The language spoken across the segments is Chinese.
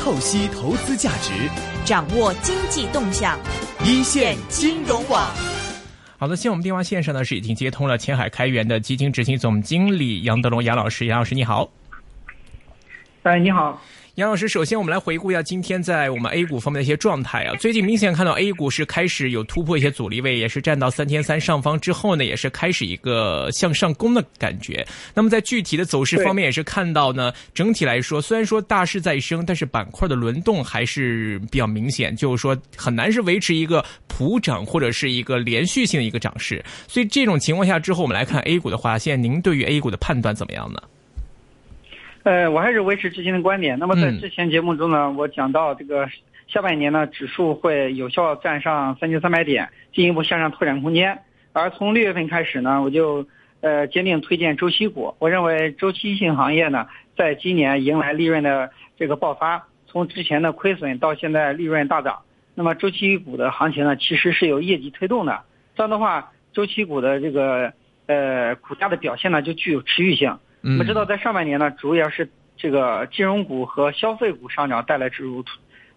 透析投资价值，掌握经济动向，一线金融网。好的，现在我们电话线上呢是已经接通了前海开源的基金执行总经理杨德龙杨老师，杨老师你好。哎，你好。杨老师，首先我们来回顾一下今天在我们 A 股方面的一些状态啊。最近明显看到 A 股是开始有突破一些阻力位，也是站到三千三上方之后呢，也是开始一个向上攻的感觉。那么在具体的走势方面，也是看到呢，整体来说虽然说大势在升，但是板块的轮动还是比较明显，就是说很难是维持一个普涨或者是一个连续性的一个涨势。所以这种情况下之后，我们来看 A 股的话，现在您对于 A 股的判断怎么样呢？呃，我还是维持之前的观点。那么在之前节目中呢，我讲到这个下半年呢，指数会有效站上三千三百点，进一步向上拓展空间。而从六月份开始呢，我就呃坚定推荐周期股。我认为周期性行业呢，在今年迎来利润的这个爆发，从之前的亏损到现在利润大涨。那么周期股的行情呢，其实是有业绩推动的。这样的话，周期股的这个呃股价的表现呢，就具有持续性。我们知道，在上半年呢，主要是这个金融股和消费股上涨带来指数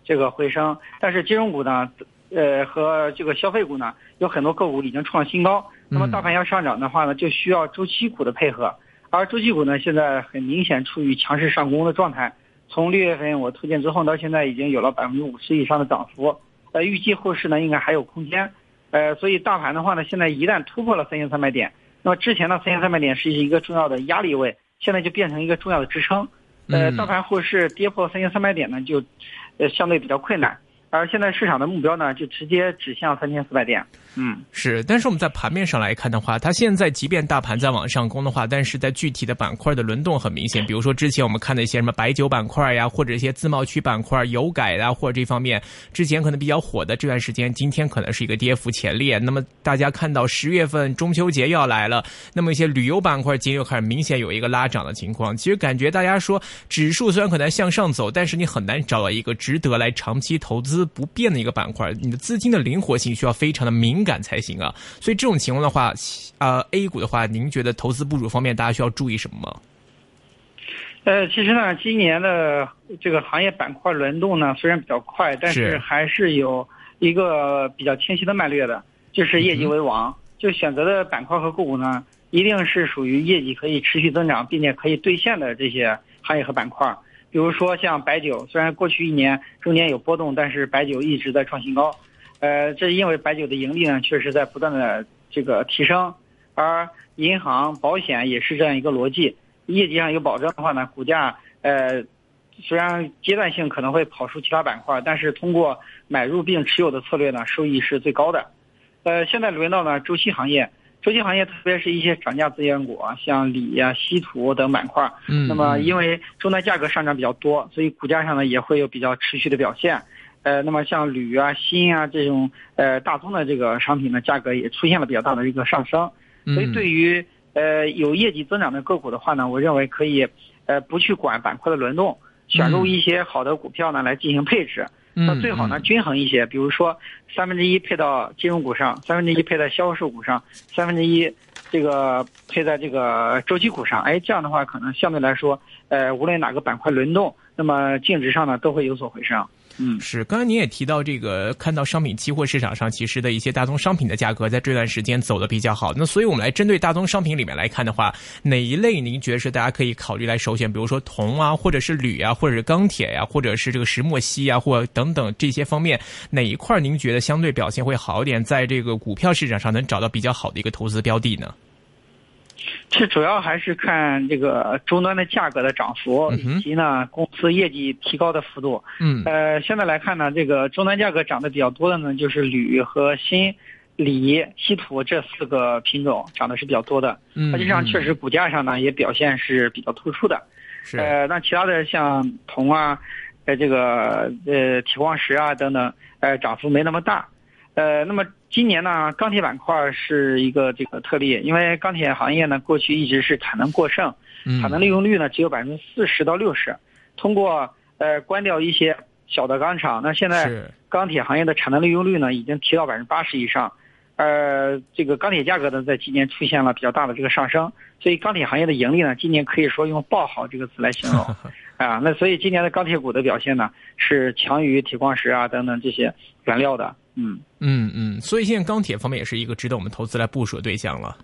这个回升，但是金融股呢，呃和这个消费股呢，有很多个股已经创新高。那么大盘要上涨的话呢，就需要周期股的配合，而周期股呢，现在很明显处于强势上攻的状态。从六月份我推荐之后到现在，已经有了百分之五十以上的涨幅。呃，预计后市呢，应该还有空间。呃，所以大盘的话呢，现在一旦突破了三千三百点。那么之前呢三千三百点是一个重要的压力位，现在就变成一个重要的支撑。呃，大盘后市跌破三千三百点呢，就呃相对比较困难。而现在市场的目标呢，就直接指向三千四百点。嗯，是。但是我们在盘面上来看的话，它现在即便大盘在往上攻的话，但是在具体的板块的轮动很明显。比如说之前我们看的一些什么白酒板块呀，或者一些自贸区板块、油改啊，或者这方面之前可能比较火的这段时间，今天可能是一个跌幅前列。那么大家看到十月份中秋节要来了，那么一些旅游板块今天又开始明显有一个拉涨的情况。其实感觉大家说指数虽然可能向上走，但是你很难找到一个值得来长期投资。不变的一个板块，你的资金的灵活性需要非常的明敏感才行啊。所以这种情况的话，呃，A 股的话，您觉得投资部署方面大家需要注意什么吗？呃，其实呢，今年的这个行业板块轮动呢，虽然比较快，但是还是有一个比较清晰的脉略的，就是业绩为王。就选择的板块和个股呢，一定是属于业绩可以持续增长，并且可以兑现的这些行业和板块。比如说像白酒，虽然过去一年中间有波动，但是白酒一直在创新高。呃，这是因为白酒的盈利呢，确实在不断的这个提升，而银行、保险也是这样一个逻辑，业绩上有保证的话呢，股价呃虽然阶段性可能会跑出其他板块，但是通过买入并持有的策略呢，收益是最高的。呃，现在轮到呢周期行业。周期行业，特别是一些涨价资源股啊，像锂呀、稀土等板块，嗯，那么因为终端价格上涨比较多，所以股价上呢也会有比较持续的表现。呃，那么像铝啊、锌啊这种呃大宗的这个商品呢，价格也出现了比较大的一个上升。所以对于呃有业绩增长的个股的话呢，我认为可以呃不去管板块的轮动，选入一些好的股票呢来进行配置。那最好呢，均衡一些，比如说三分之一配到金融股上，三分之一配在销售股上，三分之一这个配在这个周期股上。哎，这样的话可能相对来说，呃，无论哪个板块轮动，那么净值上呢都会有所回升。嗯，是。刚才您也提到这个，看到商品期货市场上其实的一些大宗商品的价格在这段时间走的比较好。那所以我们来针对大宗商品里面来看的话，哪一类您觉得是大家可以考虑来首选？比如说铜啊，或者是铝啊，或者是钢铁呀，或者是这个石墨烯啊，或等等这些方面，哪一块您觉得相对表现会好一点？在这个股票市场上能找到比较好的一个投资标的呢？这主要还是看这个终端的价格的涨幅，以及呢公司业绩提高的幅度。嗯，呃，现在来看呢，这个终端价格涨得比较多的呢，就是铝和锌、锂、稀土这四个品种涨得是比较多的。嗯，实际上确实股价上呢也表现是比较突出的。是，呃，那其他的像铜啊，呃，这个呃铁矿石啊等等，呃，涨幅没那么大。呃，那么今年呢，钢铁板块是一个这个特例，因为钢铁行业呢过去一直是产能过剩，产能利用率呢只有百分之四十到六十，通过呃关掉一些小的钢厂，那现在钢铁行业的产能利用率呢已经提到百分之八十以上，呃，这个钢铁价格呢在今年出现了比较大的这个上升，所以钢铁行业的盈利呢今年可以说用爆好这个词来形容，啊，那所以今年的钢铁股的表现呢，是强于铁矿石啊等等这些原料的。嗯嗯嗯，所以现在钢铁方面也是一个值得我们投资来部署的对象了。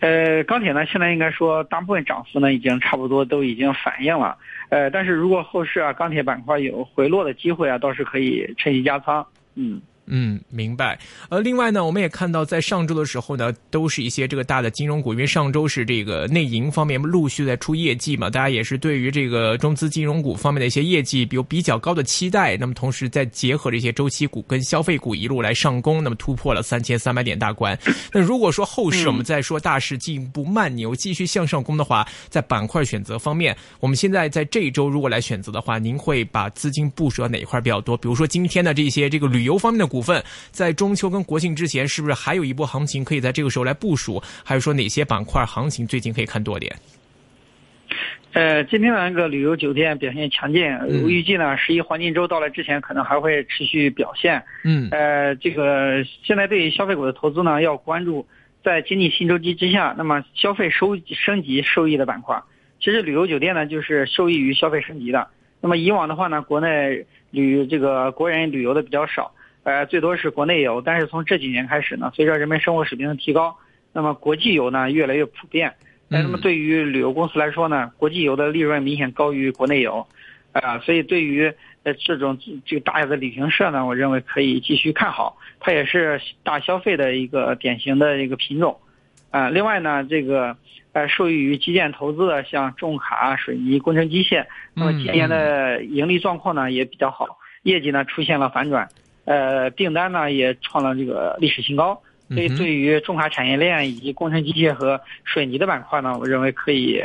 呃，钢铁呢，现在应该说大部分涨幅呢，已经差不多都已经反映了。呃，但是如果后市啊，钢铁板块有回落的机会啊，倒是可以趁机加仓。嗯。嗯，明白。呃，另外呢，我们也看到，在上周的时候呢，都是一些这个大的金融股，因为上周是这个内银方面陆续在出业绩嘛，大家也是对于这个中资金融股方面的一些业绩有比较高的期待。那么，同时再结合这些周期股跟消费股一路来上攻，那么突破了三千三百点大关。那如果说后市我们再说大势进一步慢牛，继续向上攻的话，在板块选择方面，我们现在在这一周如果来选择的话，您会把资金部署到哪一块比较多？比如说今天的这些这个旅游方面的。股份在中秋跟国庆之前，是不是还有一波行情可以在这个时候来部署？还是说哪些板块行情最近可以看多点？呃，今天的那个旅游酒店表现强劲，预计呢十一黄金周到来之前，可能还会持续表现。嗯，呃，这个现在对于消费股的投资呢，要关注在经济新周期之下，那么消费收升级受益的板块。其实旅游酒店呢，就是受益于消费升级的。那么以往的话呢，国内旅这个国人旅游的比较少。呃，最多是国内游，但是从这几年开始呢，随着人们生活水平的提高，那么国际游呢越来越普遍。那么对于旅游公司来说呢，国际游的利润明显高于国内游，啊，所以对于呃这种这个大的旅行社呢，我认为可以继续看好，它也是大消费的一个典型的一个品种。啊，另外呢，这个呃受益于基建投资的，像重卡、水泥、工程机械，那么今年的盈利状况呢也比较好，业绩呢出现了反转。呃，订单呢也创了这个历史新高，所以对于重卡产业链以及工程机械和水泥的板块呢，我认为可以。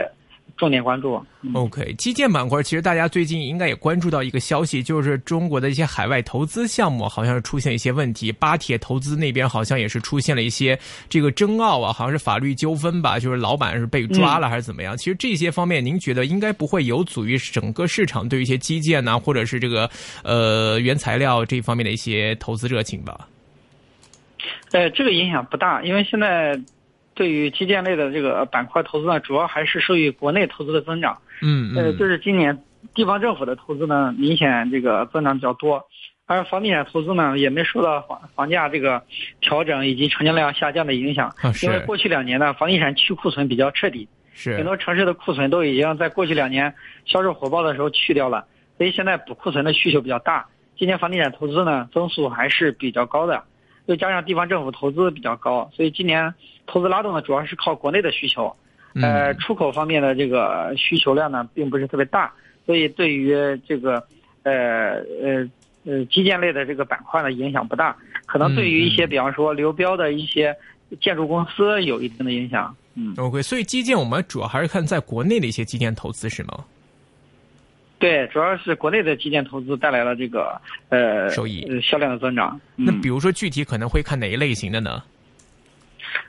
重点关注。OK，基建板块其实大家最近应该也关注到一个消息，就是中国的一些海外投资项目好像是出现一些问题。巴铁投资那边好像也是出现了一些这个争拗啊，好像是法律纠纷吧，就是老板是被抓了还是怎么样？其实这些方面，您觉得应该不会有阻于整个市场对于一些基建呐，或者是这个呃原材料这方面的一些投资热情吧？呃，这个影响不大，因为现在。对于基建类的这个板块投资呢，主要还是受益国内投资的增长。嗯呃，就是今年地方政府的投资呢，明显这个增长比较多，而房地产投资呢，也没受到房房价这个调整以及成交量下降的影响。因为过去两年呢，房地产去库存比较彻底，是很多城市的库存都已经在过去两年销售火爆的时候去掉了，所以现在补库存的需求比较大。今年房地产投资呢，增速还是比较高的。再加上地方政府投资比较高，所以今年投资拉动呢，主要是靠国内的需求，呃，出口方面的这个需求量呢，并不是特别大，所以对于这个呃呃呃基建类的这个板块呢，影响不大，可能对于一些比方说流标的一些建筑公司有一定的影响。嗯，OK，所以基建我们主要还是看在国内的一些基建投资是吗？对，主要是国内的基建投资带来了这个呃收益、销量的增长。那比如说具体可能会看哪一类型的呢？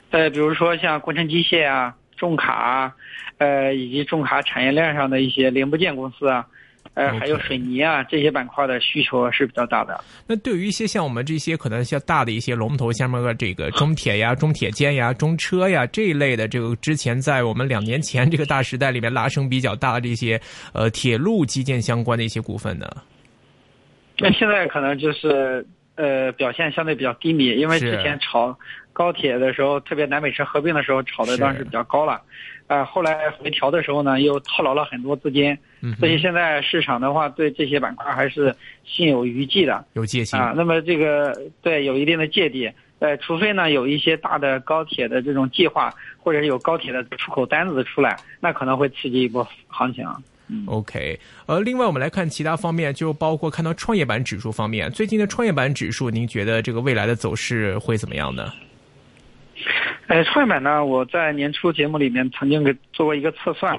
呃，比如说像工程机械啊、重卡啊，呃，以及重卡产业链上的一些零部件公司啊。呃，还有水泥啊这些板块的需求是比较大的。那对于一些像我们这些可能像大的一些龙头，像那个这个中铁呀、中铁建呀、中车呀这一类的，这个之前在我们两年前这个大时代里面拉升比较大的这些呃铁路基建相关的一些股份呢？那现在可能就是呃表现相对比较低迷，因为之前炒高铁的时候，特别南北车合并的时候炒的当时比较高了。呃，后来回调的时候呢，又套牢了很多资金，所以现在市场的话，对这些板块还是心有余悸的，有戒心啊。那么这个对有一定的芥蒂，呃，除非呢有一些大的高铁的这种计划，或者是有高铁的出口单子出来，那可能会刺激一波行情。OK，呃，另外我们来看其他方面，就包括看到创业板指数方面，最近的创业板指数，您觉得这个未来的走势会怎么样呢？呃，创业板呢，我在年初节目里面曾经给做过一个测算，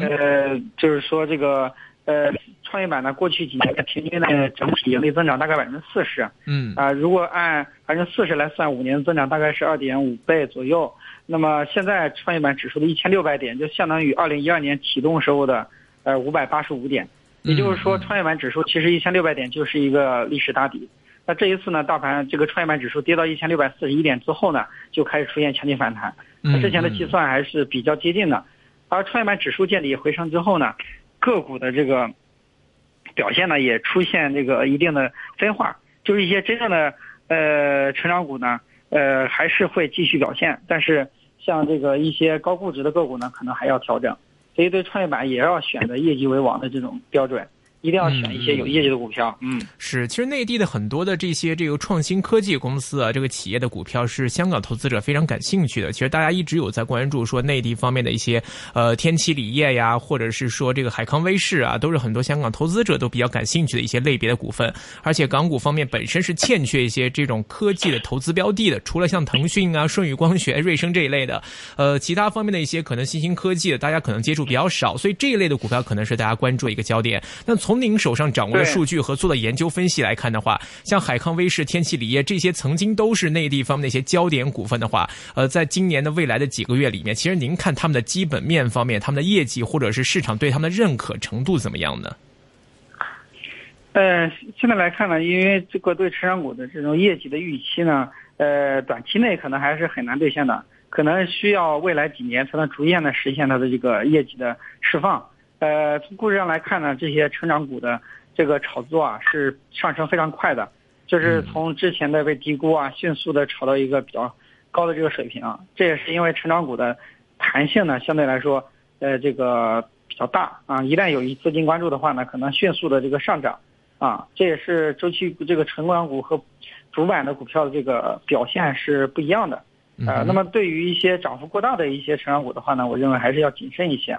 呃，就是说这个呃，创业板呢，过去几年的平均的整体盈利增长大概百分之四十，嗯，啊，如果按百分之四十来算，五年增长大概是二点五倍左右。那么现在创业板指数的一千六百点，就相当于二零一二年启动时候的呃五百八十五点，也就是说，创业板指数其实一千六百点就是一个历史大底。那这一次呢，大盘这个创业板指数跌到一千六百四十一点之后呢，就开始出现强劲反弹。之前的计算还是比较接近的，而创业板指数见底回升之后呢，个股的这个表现呢，也出现这个一定的分化，就是一些真正的呃成长股呢，呃还是会继续表现，但是像这个一些高估值的个股呢，可能还要调整，所以对创业板也要选择业绩为王的这种标准。一定要选一些有业绩的股票。嗯，是，其实内地的很多的这些这个创新科技公司啊，这个企业的股票是香港投资者非常感兴趣的。其实大家一直有在关注说内地方面的一些呃天齐锂业呀，或者是说这个海康威视啊，都是很多香港投资者都比较感兴趣的一些类别的股份。而且港股方面本身是欠缺一些这种科技的投资标的的，除了像腾讯啊、舜宇光学、瑞声这一类的，呃，其他方面的一些可能新兴科技的，大家可能接触比较少，所以这一类的股票可能是大家关注一个焦点。那从您手上掌握的数据和做的研究分析来看的话，像海康威视、天齐锂业这些曾经都是内地方面的一些焦点股份的话，呃，在今年的未来的几个月里面，其实您看他们的基本面方面，他们的业绩或者是市场对他们的认可程度怎么样呢？呃，现在来看呢，因为这个对成长股的这种业绩的预期呢，呃，短期内可能还是很难兑现的，可能需要未来几年才能逐渐的实现它的这个业绩的释放。呃，从故事上来看呢，这些成长股的这个炒作啊是上升非常快的，就是从之前的被低估啊，迅速的炒到一个比较高的这个水平啊。这也是因为成长股的弹性呢相对来说，呃，这个比较大啊。一旦有一资金关注的话呢，可能迅速的这个上涨啊。这也是周期这个成长股和主板的股票的这个表现是不一样的。呃，那么对于一些涨幅过大的一些成长股的话呢，我认为还是要谨慎一些。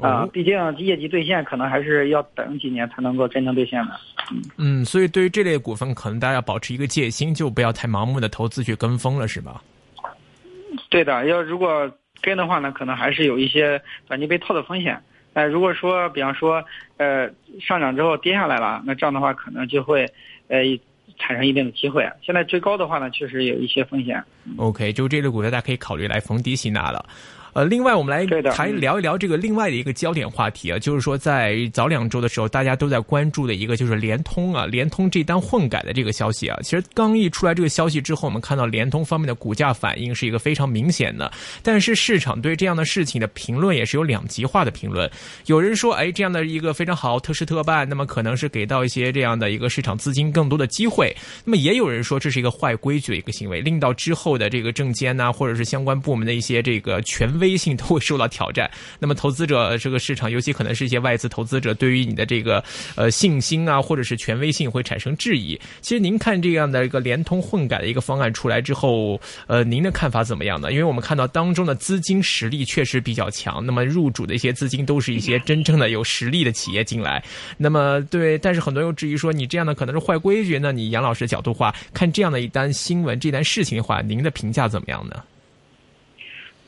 啊，毕竟业绩兑现可能还是要等几年才能够真正兑现的。嗯嗯，所以对于这类股份，可能大家要保持一个戒心，就不要太盲目的投资去跟风了，是吧？对的，要如果跟的话呢，可能还是有一些短期被套的风险。呃，如果说比方说呃上涨之后跌下来了，那这样的话可能就会呃产生一定的机会。现在追高的话呢，确实有一些风险。OK，就这类股票大家可以考虑来逢低吸纳了。呃，另外我们来还聊一聊这个另外的一个焦点话题啊，就是说在早两周的时候，大家都在关注的一个就是联通啊，联通这单混改的这个消息啊。其实刚一出来这个消息之后，我们看到联通方面的股价反应是一个非常明显的，但是市场对这样的事情的评论也是有两极化的评论。有人说，哎，这样的一个非常好，特事特办，那么可能是给到一些这样的一个市场资金更多的机会。那么也有人说这是一个坏规矩的一个行为，令到之后的这个证监呐，或者是相关部门的一些这个权。威信都会受到挑战，那么投资者这个市场，尤其可能是一些外资投资者，对于你的这个呃信心啊，或者是权威性会产生质疑。其实您看这样的一个联通混改的一个方案出来之后，呃，您的看法怎么样呢？因为我们看到当中的资金实力确实比较强，那么入主的一些资金都是一些真正的有实力的企业进来。那么对，但是很多人又质疑说，你这样的可能是坏规矩。那你杨老师的角度话，看这样的一单新闻，这单事情的话，您的评价怎么样呢？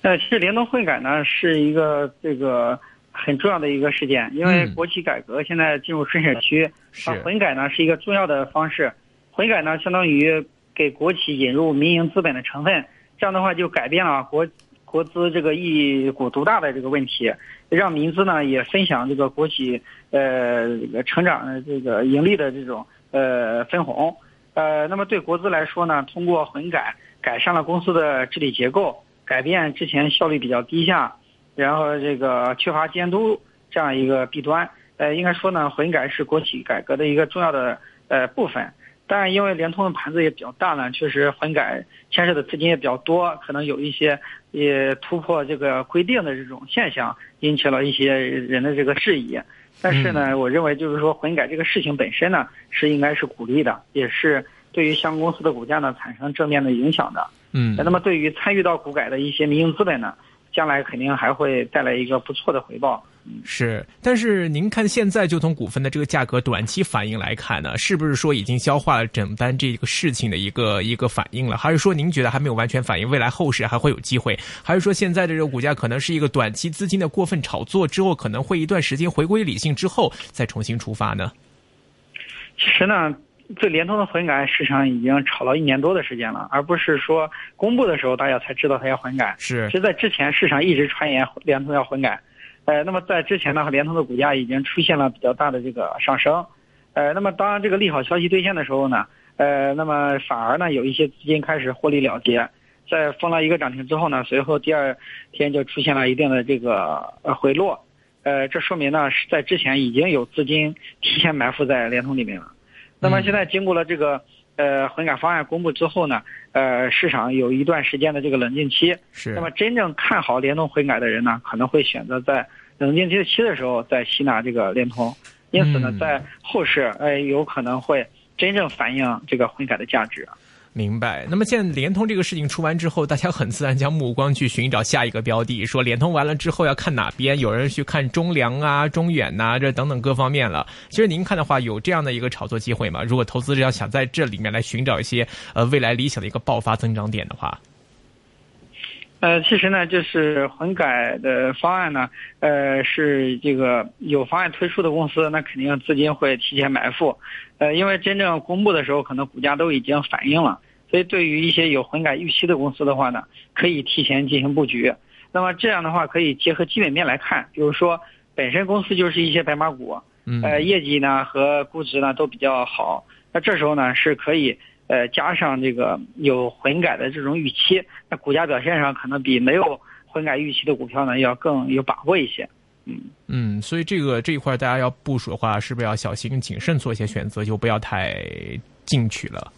呃，其实联动混改呢是一个这个很重要的一个事件，因为国企改革现在进入深水区，啊，混改呢是一个重要的方式。混改呢相当于给国企引入民营资本的成分，这样的话就改变了国国资这个一股独大的这个问题，让民资呢也分享这个国企呃成长的这个盈利的这种呃分红。呃，那么对国资来说呢，通过混改改善了公司的治理结构。改变之前效率比较低下，然后这个缺乏监督这样一个弊端，呃，应该说呢，混改是国企改革的一个重要的呃部分。但是因为联通的盘子也比较大呢，确实混改牵涉的资金也比较多，可能有一些也突破这个规定的这种现象，引起了一些人的这个质疑。但是呢，我认为就是说混改这个事情本身呢，是应该是鼓励的，也是对于相关公司的股价呢产生正面的影响的。嗯，那么对于参与到股改的一些民营资本呢，将来肯定还会带来一个不错的回报。是，但是您看现在就从股份的这个价格短期反应来看呢，是不是说已经消化了整单这个事情的一个一个反应了？还是说您觉得还没有完全反应？未来后市还会有机会？还是说现在的这个股价可能是一个短期资金的过分炒作之后，可能会一段时间回归理性之后再重新出发呢？其实呢。这联通的混改市场已经炒了一年多的时间了，而不是说公布的时候大家才知道它要混改。是，其实在之前市场一直传言联通要混改，呃，那么在之前呢，联通的股价已经出现了比较大的这个上升，呃，那么当这个利好消息兑现的时候呢，呃，那么反而呢有一些资金开始获利了结，在封了一个涨停之后呢，随后第二天就出现了一定的这个呃回落，呃，这说明呢是在之前已经有资金提前埋伏在联通里面了。那么现在经过了这个呃混改方案公布之后呢，呃，市场有一段时间的这个冷静期。是。那么真正看好联通混改的人呢，可能会选择在冷静期的期的时候再吸纳这个联通。因此呢，在后市，呃，有可能会真正反映这个混改的价值。明白。那么现在联通这个事情出完之后，大家很自然将目光去寻找下一个标的，说联通完了之后要看哪边？有人去看中粮啊、中远呐，这等等各方面了。其实您看的话，有这样的一个炒作机会吗？如果投资者要想在这里面来寻找一些呃未来理想的一个爆发增长点的话。呃，其实呢，就是混改的方案呢，呃，是这个有方案推出的公司，那肯定资金会提前埋伏，呃，因为真正公布的时候，可能股价都已经反映了，所以对于一些有混改预期的公司的话呢，可以提前进行布局。那么这样的话，可以结合基本面来看，比如说本身公司就是一些白马股，呃，业绩呢和估值呢都比较好，那这时候呢是可以。呃，加上这个有混改的这种预期，那股价表现上可能比没有混改预期的股票呢要更有把握一些。嗯嗯，所以这个这一块大家要部署的话，是不是要小心谨慎做一些选择，就不要太进取了？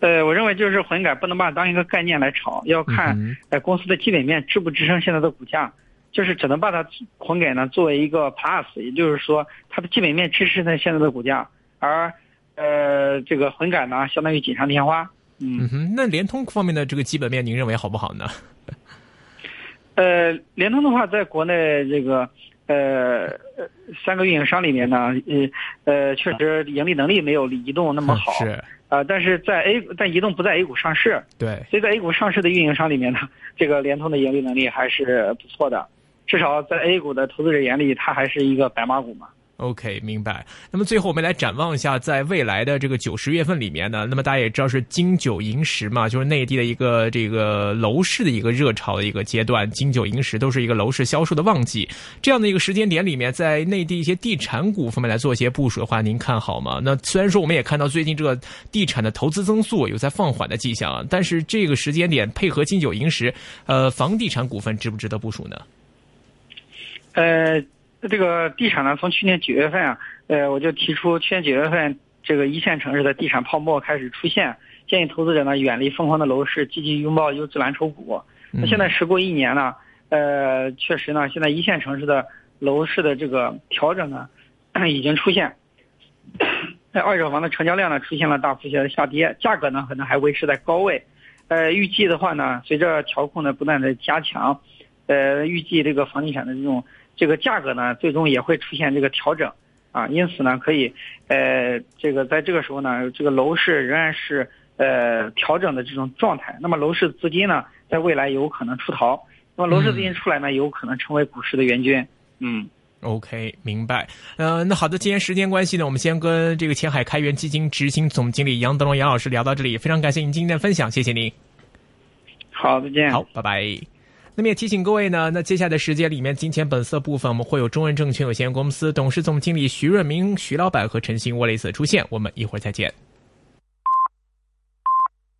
呃，我认为就是混改不能把它当一个概念来炒，要看呃公司的基本面支不支撑现在的股价，就是只能把它混改呢作为一个 plus，也就是说它的基本面支持它现在的股价，而。呃，这个混改呢，相当于锦上添花。嗯哼，那联通方面的这个基本面，您认为好不好呢？呃，联通的话，在国内这个呃三个运营商里面呢，呃呃，确实盈利能力没有移动那么好。是。啊，但是在 A，但移动不在 A 股上市。对。所以在 A 股上市的运营商里面呢，这个联通的盈利能力还是不错的，至少在 A 股的投资者眼里，它还是一个白马股嘛。OK，明白。那么最后我们来展望一下，在未来的这个九十月份里面呢，那么大家也知道是金九银十嘛，就是内地的一个这个楼市的一个热潮的一个阶段，金九银十都是一个楼市销售的旺季。这样的一个时间点里面，在内地一些地产股方面来做一些部署的话，您看好吗？那虽然说我们也看到最近这个地产的投资增速有在放缓的迹象，但是这个时间点配合金九银十，呃，房地产股份值不值得部署呢？呃。这个地产呢，从去年九月份啊，呃，我就提出去年九月份这个一线城市的地产泡沫开始出现，建议投资者呢远离疯狂的楼市，积极拥抱优质蓝筹股。那现在时过一年呢，呃，确实呢，现在一线城市的楼市的这个调整呢 已经出现，在二手房的成交量呢出现了大幅的下跌，价格呢可能还维持在高位。呃，预计的话呢，随着调控呢不断的加强，呃，预计这个房地产的这种。这个价格呢，最终也会出现这个调整，啊，因此呢，可以，呃，这个在这个时候呢，这个楼市仍然是呃调整的这种状态。那么楼市资金呢，在未来有可能出逃。那么楼市资金出来呢，有可能成为股市的援军。嗯，OK，明白。呃，那好的，今天时间关系呢，我们先跟这个前海开源基金执行总经理杨德龙杨老师聊到这里，非常感谢您今天的分享，谢谢您。好，再见。好，拜拜。那么也提醒各位呢，那接下来的时间里面，金钱本色部分我们会有中润证券有限公司董事总经理徐润明徐老板和陈鑫沃雷斯出现，我们一会儿再见。